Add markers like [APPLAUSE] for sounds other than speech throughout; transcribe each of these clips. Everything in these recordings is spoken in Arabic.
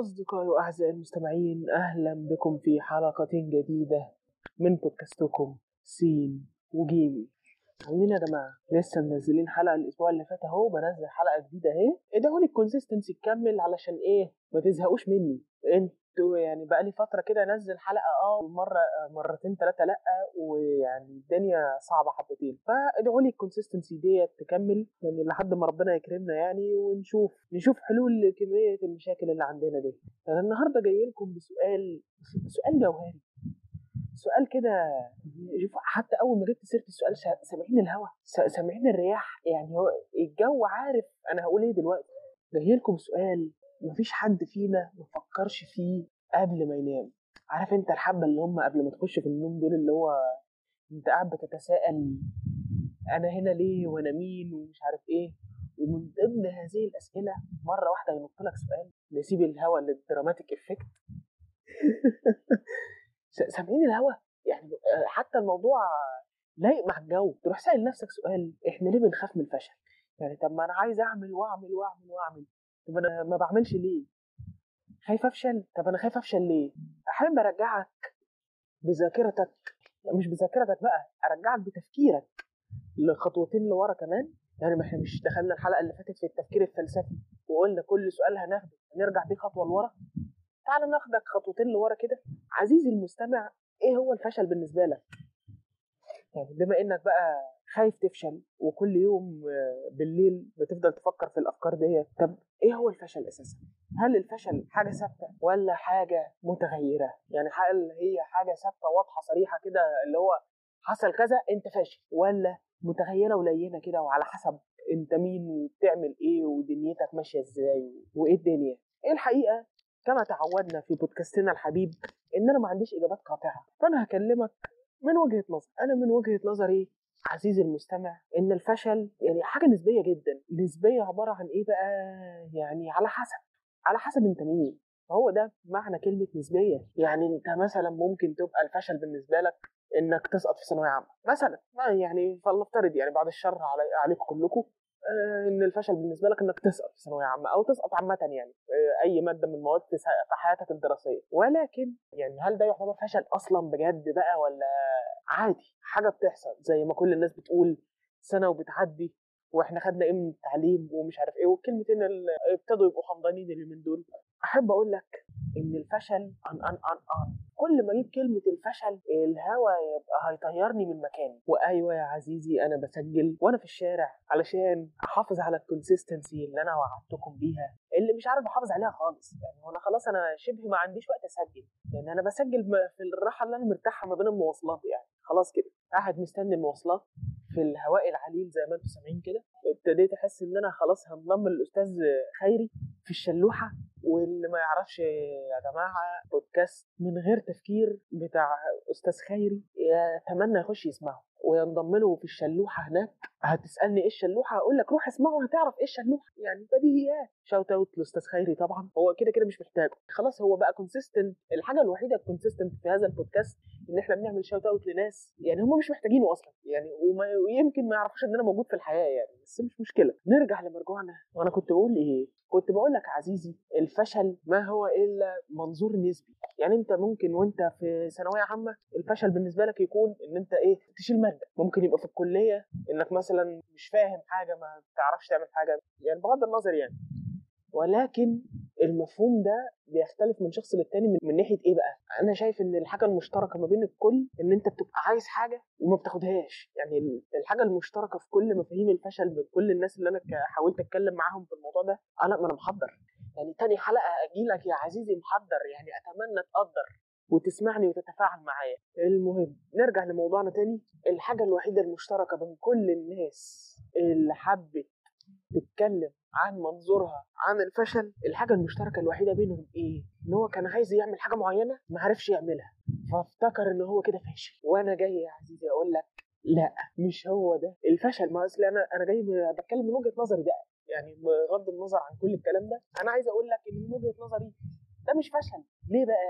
أصدقائي وأعزائي المستمعين أهلا بكم في حلقة جديدة من بودكاستكم سين وجيمي. عاملين يا جماعة لسه منزلين حلقة الأسبوع اللي فات أهو بنزل حلقة جديدة أهي. ادعوا لي ال consistency تكمل علشان إيه ما تزهقوش مني. أنتوا يعني بقى لي فترة كده أنزل حلقة آه مرة مرتين ثلاثة لأ ويعني الدنيا صعبة حبتين. فادعوا لي ال consistency ديت تكمل يعني لحد ما ربنا يكرمنا يعني ونشوف نشوف حلول لكمية المشاكل اللي عندنا دي. أنا النهاردة جاي لكم بسؤال سؤال جوهري. سؤال كده شوف حتى أول ما جبت سيرة السؤال سامعين الهوا؟ سامعين الرياح؟ يعني هو الجو عارف أنا هقول إيه دلوقتي. جاي لكم سؤال مفيش حد فينا ما فيه قبل ما ينام. عارف انت الحبة اللي هم قبل ما تخش في النوم دول اللي هو انت قاعد بتتساءل أنا هنا ليه وأنا مين ومش عارف إيه؟ ومن ضمن هذه الأسئلة مرة واحدة ينط لك سؤال. نسيب الهوا لل dramatic effect [LAUGHS] سامعين الهوا؟ يعني آه، حتى الموضوع لايق مع الجو. تروح سائل نفسك سؤال إحنا ليه بنخاف من الفشل؟ يعني طب ما أنا عايز أعمل وأعمل وأعمل وأعمل. طب أنا ما بعملش ليه؟ خايف أفشل؟ طب أنا خايف أفشل ليه؟ احب ارجعك بذاكرتك مش بذاكرتك بقى أرجعك بتفكيرك لخطوتين لورا كمان. يعني ما إحنا مش دخلنا الحلقة اللي فاتت في التفكير الفلسفي وقلنا كل سؤال هناخده هنرجع بيه خطوة لورا؟ تعال ناخدك خطوتين لورا كده. عزيزي المستمع إيه هو الفشل بالنسبة لك؟ يعني بما إنك بقى خايف تفشل وكل يوم آه، بالليل بتفضل تفكر في الأفكار ديت طب إيه هو الفشل أساسا؟ هل الفشل حاجة ثابتة ولا حاجة متغيرة؟ يعني هل هي حاجة ثابتة واضحة صريحة كده اللي هو حصل كذا أنت فاشل ولا متغيرة ولينة كده وعلى حسب أنت مين وبتعمل إيه ودنيتك ماشية إزاي وإيه الدنيا؟ إيه الحقيقة؟ كما تعودنا في بودكاستنا الحبيب إن أنا ما عنديش إجابات قاطعة. فأنا هكلمك من وجهة نظر. أنا من وجهة نظري عزيزي المستمع إن الفشل يعني حاجة نسبية جدا نسبية عبارة عن إيه بقى؟ يعني على حسب على حسب أنت مين. هو ده معنى كلمة نسبية. يعني أنت مثلا ممكن تبقى الفشل بالنسبة لك إنك تسقط في ثانوية عامة. مثلا يعني فلنفترض يعني بعد الشر علي عليكم كلكم. إن الفشل بالنسبة لك إنك تسقط في ثانوية عامة أو تسقط عامة يعني آه، أي مادة من المواد في حياتك الدراسية. ولكن يعني هل ده يعتبر فشل أصلا بجد بقى ولا عادي؟ حاجة بتحصل زي ما كل الناس بتقول سنة وبتعدي وإحنا خدنا إيه من التعليم ومش عارف إيه والكلمتين اللي ابتدوا يبقوا حمضانين اليومين دول. أحب أقول لك إن الفشل أن أن أن أن. كل ما أجيب كلمة الفشل الهوا يبقى هيطيرني من مكاني. وأيوة يا عزيزي أنا بسجل وأنا في الشارع علشان أحافظ على الكونسيستنسي اللي أنا وعدتكم بيها اللي مش عارف أحافظ عليها خالص. يعني وأنا خلاص أنا شبه ما عنديش وقت أسجل. يعني أنا بسجل في الراحة اللي أنا مرتاحة ما بين المواصلات يعني. خلاص كده. قاعد مستني المواصلات في الهواء العليل زي ما أنتم سامعين كده. ابتديت أحس إن أنا خلاص هنضم للأستاذ خيري في الشلوحة. واللي ما يعرفش يا جماعة بودكاست من غير تفكير بتاع أستاذ خيري يتمنى يخش يسمعه. وينضم له في الشلوحة هناك. هتسألني إيه الشلوحة؟ هقول لك روح اسمعه هتعرف إيه الشلوحة. يعني بديهيات shout out لأستاذ خيري طبعا. هو كده كده مش محتاجه. خلاص هو بقى consistent الحاجة الوحيدة ال consistent في هذا البودكاست إن إحنا بنعمل shout out لناس. يعني هم مش محتاجينه أصلا. يعني ويمكن ما يعرفوش إن أنا موجود في الحياة يعني. بس مش مشكلة. نرجع لمرجوعنا. وأنا كنت بقول إيه؟ كنت بقول لك عزيزي الفشل ما هو إلا منظور نسبي. يعني أنت ممكن وأنت في ثانوية عامة الفشل بالنسبة لك يكون إن أنت إيه؟ تشيل ماده ممكن يبقى في الكلية إنك مثلا مش فاهم حاجة ما بتعرفش تعمل حاجة يعني بغض النظر يعني. ولكن المفهوم ده بيختلف من شخص للتاني من, من ناحية إيه بقى؟ أنا شايف إن الحاجة المشتركة ما بين الكل إن أنت بتبقى عايز حاجة وما بتاخدهاش. يعني ال- الحاجة المشتركة في كل مفاهيم الفشل من كل الناس اللي أنا حاولت أتكلم معاهم في الموضوع ده لا ما أنا محضر. يعني تاني حلقة أجي لك يا عزيزي محضر يعني أتمنى تقدر. وتسمعني وتتفاعل معايا. المهم نرجع لموضوعنا تاني. الحاجة الوحيدة المشتركة بين كل الناس اللي حبت تتكلم عن منظورها عن الفشل الحاجة المشتركة الوحيدة بينهم إيه؟ إن هو كان عايز يعمل حاجة معينة ما عرفش يعملها. فافتكر إن هو كده فاشل. وأنا جاي يا عزيزي أقول لك لأ مش هو ده الفشل. ما أصل أنا أنا جاي بتكلم من وجهة نظري بقى. يعني بغض النظر عن كل الكلام ده أنا عايز أقول لك إن من وجهة نظري ده مش فشل. ليه بقى؟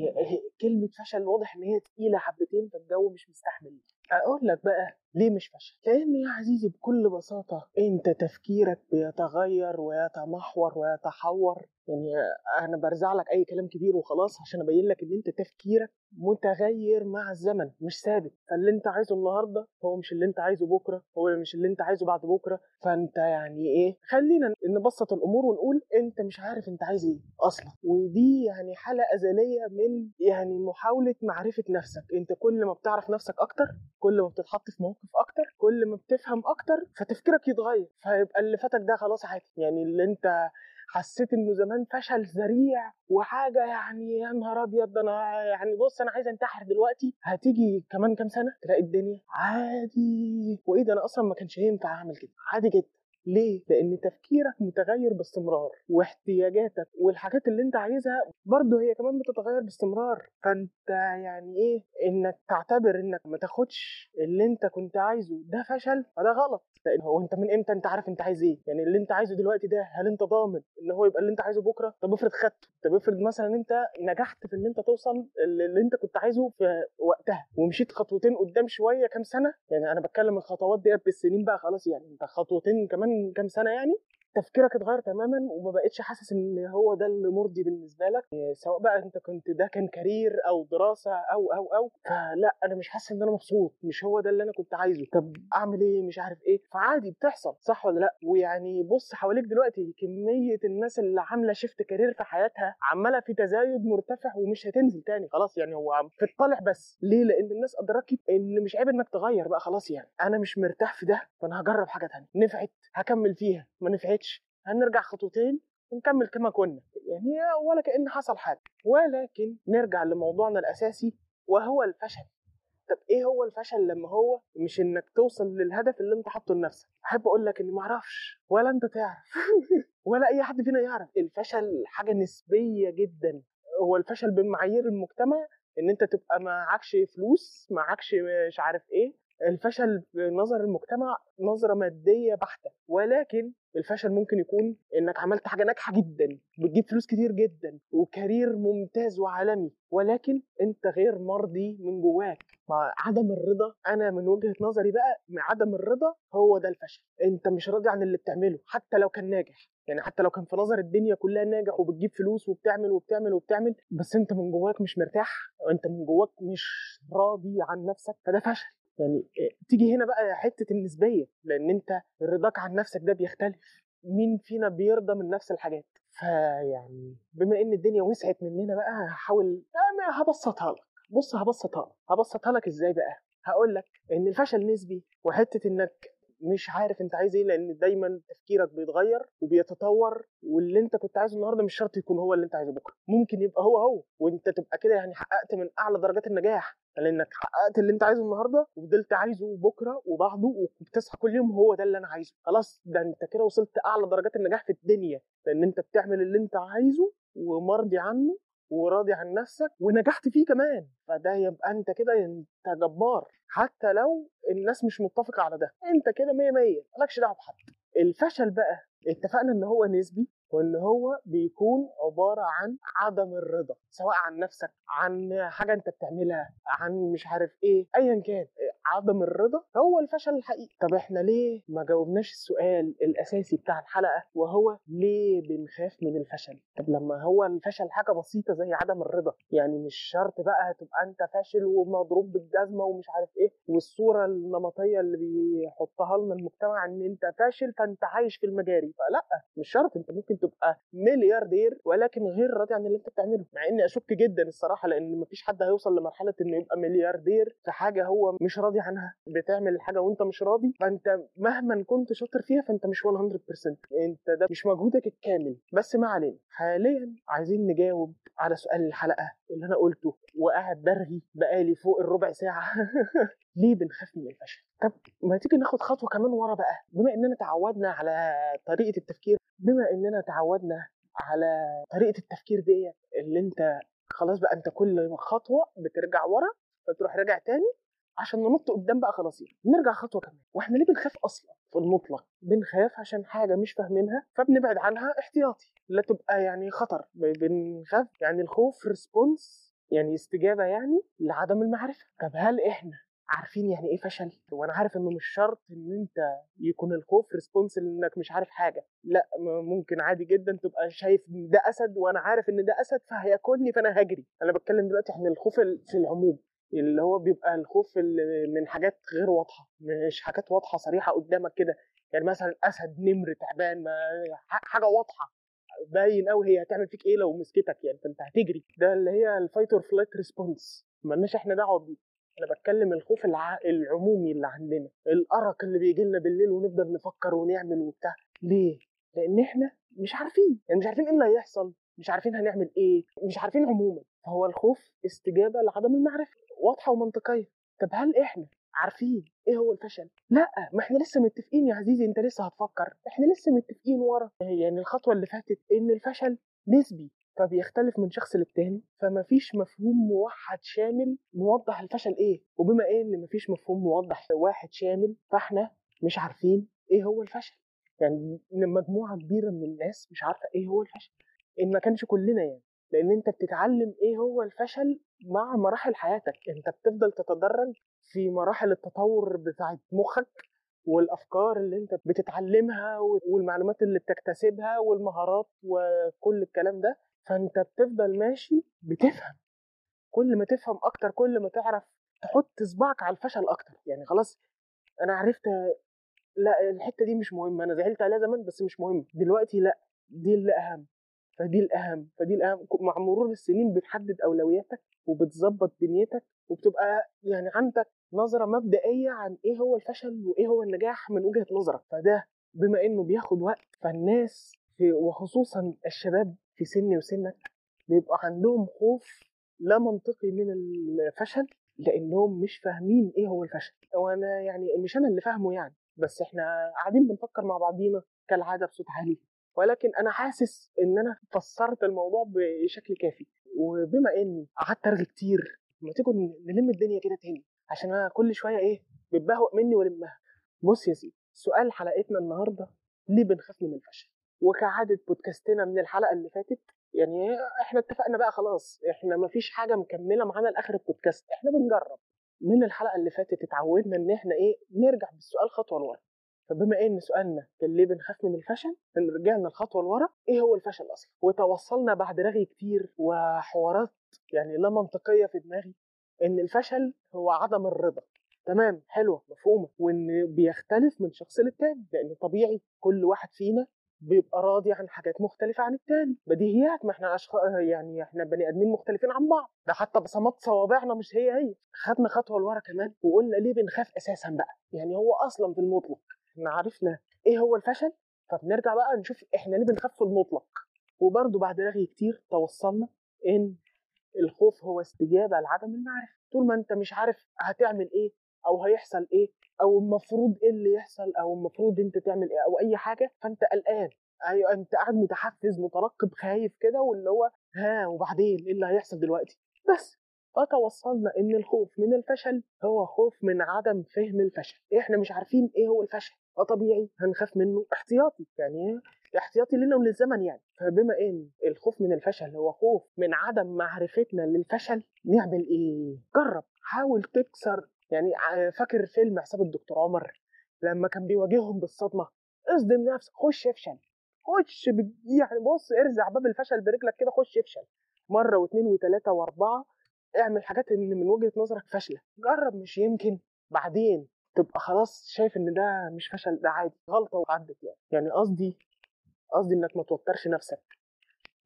يعني كلمة فشل واضح إن هي تقيلة حبتين فالجو مش مستحمل. أقول لك بقى ليه مش فشل؟ لأن يا عزيزي بكل بساطة أنت تفكيرك بيتغير ويتمحور ويتحور. يعني أنا برزع لك أي كلام كبير وخلاص عشان أبين لك إن أنت تفكيرك متغير مع الزمن مش ثابت. فاللي أنت عايزه النهارده هو مش اللي أنت عايزه بكرة هو مش اللي أنت عايزه بعد بكرة. فأنت يعني إيه؟ خلينا نبسط الأمور ونقول أنت مش عارف أنت عايز إيه أصلا. ودي يعني حالة أزلية من يعني محاولة معرفة نفسك. أنت كل ما بتعرف نفسك أكتر كل ما بتتحط في موقف أكتر كل ما بتفهم أكتر فتفكيرك يتغير فيبقى اللي فاتك ده خلاص عادي. يعني اللي أنت حسيت إنه زمان فشل ذريع وحاجة يعني يا نهار أبيض ده أنا يعني بص أنا عايز أنتحر دلوقتي هتيجي كمان كام سنة تلاقي الدنيا عادي. وايه ده أنا أصلا ما كانش ينفع أعمل كده عادي جدا. ليه؟ لأن تفكيرك متغير باستمرار واحتياجاتك والحاجات اللي أنت عايزها برضه هي كمان بتتغير باستمرار. فأنت يعني إيه؟ إنك تعتبر إنك ما تاخدش اللي أنت كنت عايزه ده فشل فده غلط. لأن هو أنت من إمتى أنت عارف أنت عايز إيه؟ يعني اللي أنت عايزه دلوقتي ده هل أنت ضامن إن هو يبقى اللي أنت عايزه بكرة؟ طب افرض خدته طب افرض مثلا أنت نجحت في إن أنت توصل اللي أنت كنت عايزه في وقتها ومشيت خطوتين قدام شوية كام سنة يعني أنا بتكلم الخطوات دي بالسنين بقى خلاص يعني أنت خطوتين كمان كام سنة يعني تفكيرك اتغير تماما وما بقتش حاسس إن هو ده اللي مرضي بالنسبة لك؟ سواء بقى أنت كنت ده كان career أو دراسة أو أو أو فلا أنا مش حاسس إن أنا مبسوط مش هو ده اللي أنا كنت عايزه. طب أعمل إيه؟ مش عارف إيه. فعادي بتحصل صح ولا لأ؟ ويعني بص حواليك دلوقتي كمية الناس اللي عاملة shift career في حياتها عمالة في تزايد مرتفع ومش هتنزل تاني. خلاص يعني هو في الطالع بس. ليه؟ لأن الناس أدركت إن مش عيب إنك تغير بقى خلاص يعني. أنا مش مرتاح في ده فأنا هجرب حاجة تانية. نفعت هكمل فيها. ما نفعتش هنرجع خطوتين ونكمل كما كنا. يعني ولا كأن حصل حاجة. ولكن نرجع لموضوعنا الأساسي وهو الفشل. طب إيه هو الفشل لما هو مش إنك توصل للهدف اللي أنت حاطه لنفسك؟ أحب أقول لك إني ما أعرفش. ولا أنت تعرف. [LAUGHS] ولا أي حد فينا يعرف. الفشل حاجة نسبية جدا. هو الفشل بمعايير المجتمع إن أنت تبقى معكش فلوس معكش مش عارف إيه. الفشل في نظر المجتمع نظرة مادية بحتة. ولكن الفشل ممكن يكون إنك عملت حاجة ناجحة جدا بتجيب فلوس كتير جدا وكارير ممتاز وعالمي ولكن أنت غير مرضي من جواك. مع عدم الرضا أنا من وجهة نظري بقى عدم الرضا هو ده الفشل. أنت مش راضي عن اللي بتعمله حتى لو كان ناجح. يعني حتى لو كان في نظر الدنيا كلها ناجح وبتجيب فلوس وبتعمل وبتعمل وبتعمل بس أنت من جواك مش مرتاح وانت من جواك مش راضي عن نفسك فده فشل. يعني تيجي هنا بقى حتة النسبية لأن أنت رضاك عن نفسك ده بيختلف. مين فينا بيرضى من نفس الحاجات؟ فيعني بما إن الدنيا وسعت مننا بقى هحاول أنا هبسطها لك. بص هبسطها لك. هبسطها لك إزاي بقى؟ هقول لك إن الفشل نسبي وحتة إنك مش عارف انت عايز إيه لأن دايما تفكيرك بيتغير وبيتطور واللي انت كنت عايزه النهارده مش شرط يكون هو اللي انت عايزه بكرة. ممكن يبقى هو هو وانت تبقى كده يعني حققت من أعلى درجات النجاح. لأنك حققت اللي انت عايزه النهارده وفضلت عايزه بكرة وبعده وبتصحى كل يوم هو ده اللي أنا عايزه. خلاص ده انت كده وصلت أعلى درجات النجاح في الدنيا. لأن انت بتعمل اللي انت عايزه ومرضي عنه وراضي عن نفسك ونجحت فيه كمان. فده يبقى أنت كده أنت جبار حتى لو الناس مش متفقة على ده. أنت كده مية مية مالكش دعوة بحد. الفشل بقى اتفقنا إن هو نسبي. وإن هو بيكون عبارة عن عدم الرضا سواء عن نفسك عن حاجة أنت بتعملها عن مش عارف إيه ايا كان. عدم الرضا هو الفشل الحقيقي. طب إحنا ليه ما جاوبناش السؤال الأساسي بتاع الحلقة وهو ليه بنخاف من الفشل؟ طب لما هو الفشل حاجة بسيطة زي عدم الرضا يعني مش شرط بقى تبقى أنت فاشل ومضروب بالجزمة ومش عارف إيه والصورة النمطية اللي بيحطها لنا المجتمع إن أنت فاشل فأنت عايش في المجاري. فلأ مش شرط أنت ممكن تبقى ملياردير ولكن غير راضي عن اللي انت بتعمله. مع إني أشك جدا الصراحة لأن مفيش حد هيوصل لمرحلة إنه يبقى ملياردير في حاجة هو مش راضي عنها. بتعمل الحاجة وأنت مش راضي فأنت مهما كنت شاطر فيها فأنت مش 100% أنت ده مش مجهودك الكامل. بس ما علينا. حاليا عايزين نجاوب على سؤال الحلقة اللي أنا قلته وقاعد برغي بقالي فوق الربع ساعة. [LAUGHS] ليه بنخاف من الفشل؟ طب ما تيجي ناخد خطوة كمان ورا بقى. بما إننا تعودنا على طريقة التفكير بما إننا تعودنا على طريقة التفكير دي اللي أنت خلاص بقى أنت كل خطوة بترجع ورا فتروح راجع تاني عشان ننط قدام بقى خلاص يعني. نرجع خطوة كمان. وإحنا ليه بنخاف أصلا في المطلق؟ بنخاف عشان حاجة مش فاهمينها فبنبعد عنها احتياطي. لا تبقى يعني خطر. بنخاف يعني الخوف ريسبونس يعني استجابة يعني لعدم المعرفة. طب هل إحنا عارفين يعني إيه فشل؟ وأنا عارف إنه مش شرط إن أنت يكون الخوف response إنك مش عارف حاجة. لأ ممكن عادي جدا تبقى شايف ده أسد وأنا عارف إن ده أسد فهياكلني فأنا هجري أنا بتكلم دلوقتي عن الخوف في العموم اللي هو بيبقى الخوف من حاجات غير واضحة مش حاجات واضحة صريحة قدامك كده. يعني مثلا أسد نمر تعبان ما حاجة واضحة باين قوي هي هتعمل فيك إيه لو مسكتك يعني فأنت هتجري. ده اللي هي ال fight or flight response مالناش إحنا دعوة بيه. أنا بتكلم الخوف الع... العمومي اللي عندنا الأرق اللي بيجي لنا بالليل ونفضل نفكر ونعمل وبتاع. ليه؟ لأن إحنا مش عارفين يعني مش عارفين إيه اللي هيحصل مش عارفين هنعمل إيه مش عارفين عموما. فهو الخوف استجابة لعدم المعرفة واضحة ومنطقية. طب هل إحنا عارفين إيه هو الفشل؟ لأ ما إحنا لسه متفقين يا عزيزي أنت لسه هتفكر. إحنا لسه متفقين ورا. يعني الخطوة اللي فاتت إن الفشل نسبي. فبيختلف من شخص للتاني فما فيش مفهوم موحد شامل موضح الفشل إيه وبما إن ما فيش مفهوم موضح واحد شامل فإحنا مش عارفين إيه هو الفشل. يعني مجموعة كبيرة من الناس مش عارفة إيه هو الفشل. إن ما كانش كلنا يعني لأن أنت بتتعلم إيه هو الفشل مع مراحل حياتك. أنت بتفضل تتدرج في مراحل التطور بتاعت مخك والأفكار اللي أنت بتتعلمها والمعلومات اللي بتكتسبها والمهارات وكل الكلام ده. فأنت بتفضل ماشي بتفهم. كل ما تفهم أكتر كل ما تعرف تحط صباعك على الفشل أكتر. يعني خلاص أنا عرفت لا الحتة دي مش مهمة. أنا زعلت عليها زمان بس مش مهم. دلوقتي لا دي اللي اهم فدي الأهم. فدي الأهم. مع مرور السنين بتحدد أولوياتك وبتظبط دنيتك وبتبقى يعني عندك نظرة مبدئية عن إيه هو الفشل وإيه هو النجاح من وجهة نظرك. فده بما إنه بياخد وقت فالناس وخصوصا الشباب في سني وسنك بيبقى عندهم خوف لا منطقي من الفشل لأنهم مش فاهمين إيه هو الفشل. وأنا يعني مش أنا اللي فاهمه يعني بس إحنا قاعدين بنفكر مع بعضينا كالعادة بصوت عالي. ولكن أنا حاسس إن أنا فسرت الموضوع بشكل كافي. وبما إني قعدت أرغي كتير ما تيجوا نلم الدنيا كده تاني؟ عشان أنا كل شوية إيه بتبهوأ مني والمها بص يا سيدي سؤال حلقتنا النهارده ليه بنخاف من الفشل؟ وكعادة بودكاستنا من الحلقة اللي فاتت. يعني إحنا اتفقنا بقى خلاص إحنا مفيش حاجة مكملة معانا لآخر البودكاست. إحنا بنجرب. من الحلقة اللي فاتت اتعودنا إن إحنا إيه نرجع بالسؤال خطوة لورا. فبما إن سؤالنا كان ليه بنخاف من الفشل رجعنا الخطوة لورا. إيه هو الفشل أصلا؟ وتوصلنا بعد رغي كتير وحوارات يعني لا منطقية في دماغي إن الفشل هو عدم الرضا. تمام حلوة مفهومة. وإن بيختلف من شخص للتاني لأن طبيعي كل واحد فينا بيبقى راضي عن حاجات مختلفة عن التاني. بديهيات ما إحنا أشخ... يعني إحنا بني آدمين مختلفين عن بعض. ده حتى بصمات صوابعنا مش هي هي. خدنا خطوة لورا كمان وقلنا ليه بنخاف أساسا بقى؟ يعني هو أصلا في المطلق. إحنا عرفنا إيه هو الفشل؟ فبنرجع بقى نشوف إحنا ليه بنخاف في المطلق. وبرضه بعد رغي كتير توصلنا إن الخوف هو استجابة لعدم المعرفة. طول ما أنت مش عارف هتعمل إيه أو هيحصل إيه؟ أو المفروض إيه اللي يحصل؟ أو المفروض أنت تعمل إيه؟ أو أي حاجة؟ فأنت قلقان. أيوه أنت قاعد متحفز مترقب خايف كده واللي هو ها وبعدين؟ إيه اللي هيحصل دلوقتي؟ بس. فتوصلنا إن الخوف من الفشل هو خوف من عدم فهم الفشل. إحنا مش عارفين إيه هو الفشل. فطبيعي هنخاف منه. احتياطي يعني احتياطي لنا وللزمن يعني. فبما إن الخوف من الفشل هو خوف من عدم معرفتنا للفشل نعمل إيه؟ جرب. حاول تكسر يعني فاكر فيلم حساب الدكتور عمر؟ لما كان بيواجههم بالصدمة. اصدم نفسك خش افشل. خش. يعني بص ارزع باب الفشل برجلك كده خش افشل. مرة واثنين وثلاثه واربعة اعمل حاجات إن من وجهة نظرك فاشلة. جرب مش يمكن. بعدين تبقى خلاص شايف إن ده مش فشل ده عادي. غلطة وعدت يعني. يعني قصدي قصدي إنك ما توترش نفسك.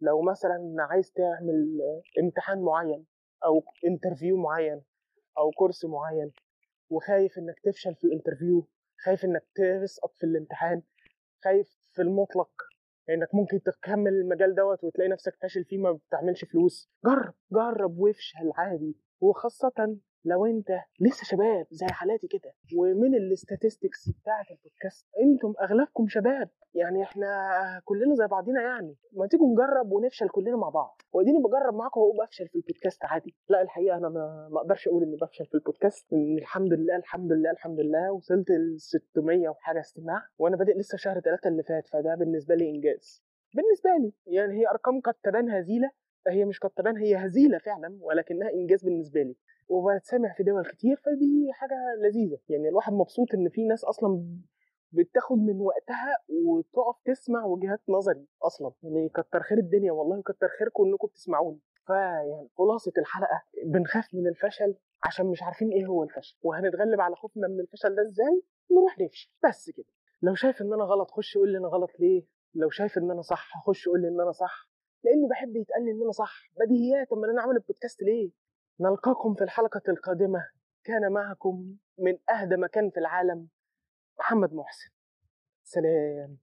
لو مثلا عايز تعمل امتحان معين أو interview معين أو كورس معين وخايف إنك تفشل في ال interview خايف إنك تسقط في الامتحان خايف في المطلق إنك ممكن تكمل المجال دوت وتلاقي نفسك فاشل فيه ما بتعملش فلوس. جرب جرب وافشل عادي وخاصة لو انت لسه شباب زي حالاتي كده ومن ال statistics بتاعه البودكاست أنتم أغلبكم شباب. يعني إحنا كلنا زي بعضينا يعني. ما تيجوا نجرب ونفشل كلنا مع بعض. واديني بجرب معاكم وهو بفشل في البودكاست عادي. لا الحقيقة أنا ما, أقدرش أقول إني بفشل في البودكاست. الحمد لله الحمد لله الحمد لله. وصلت ل 600 وحاجة استماع. وأنا بادئ لسه شهر ثلاثة اللي فات فده بالنسبة لي إنجاز. بالنسبة لي يعني هي أرقام قد تبان هزيله هي مش كتران هي هزيلة فعلا ولكنها إنجاز بالنسبة لي. وبتسمع في دول كتير فدي حاجة لذيذة. يعني الواحد مبسوط إن في ناس أصلا بتاخد من وقتها وتقف تسمع وجهات نظري أصلا. يعني كتر خير الدنيا والله كتر خيركم إنكم بتسمعوني. فيعني خلاصة الحلقة بنخاف من الفشل عشان مش عارفين إيه هو الفشل. وهنتغلب على خوفنا من الفشل ده إزاي؟ نروح نفشل. بس كده. لو شايف إن أنا غلط خش قول لي أنا غلط ليه. لو شايف إن أنا صح خش قول لي إن أنا صح. لأني بحب يتقال لي إن أنا صح. بديهيات امال أنا عامل البودكاست ليه؟ نلقاكم في الحلقة القادمة. كان معكم من أهدى مكان في العالم محمد محسن. سلام.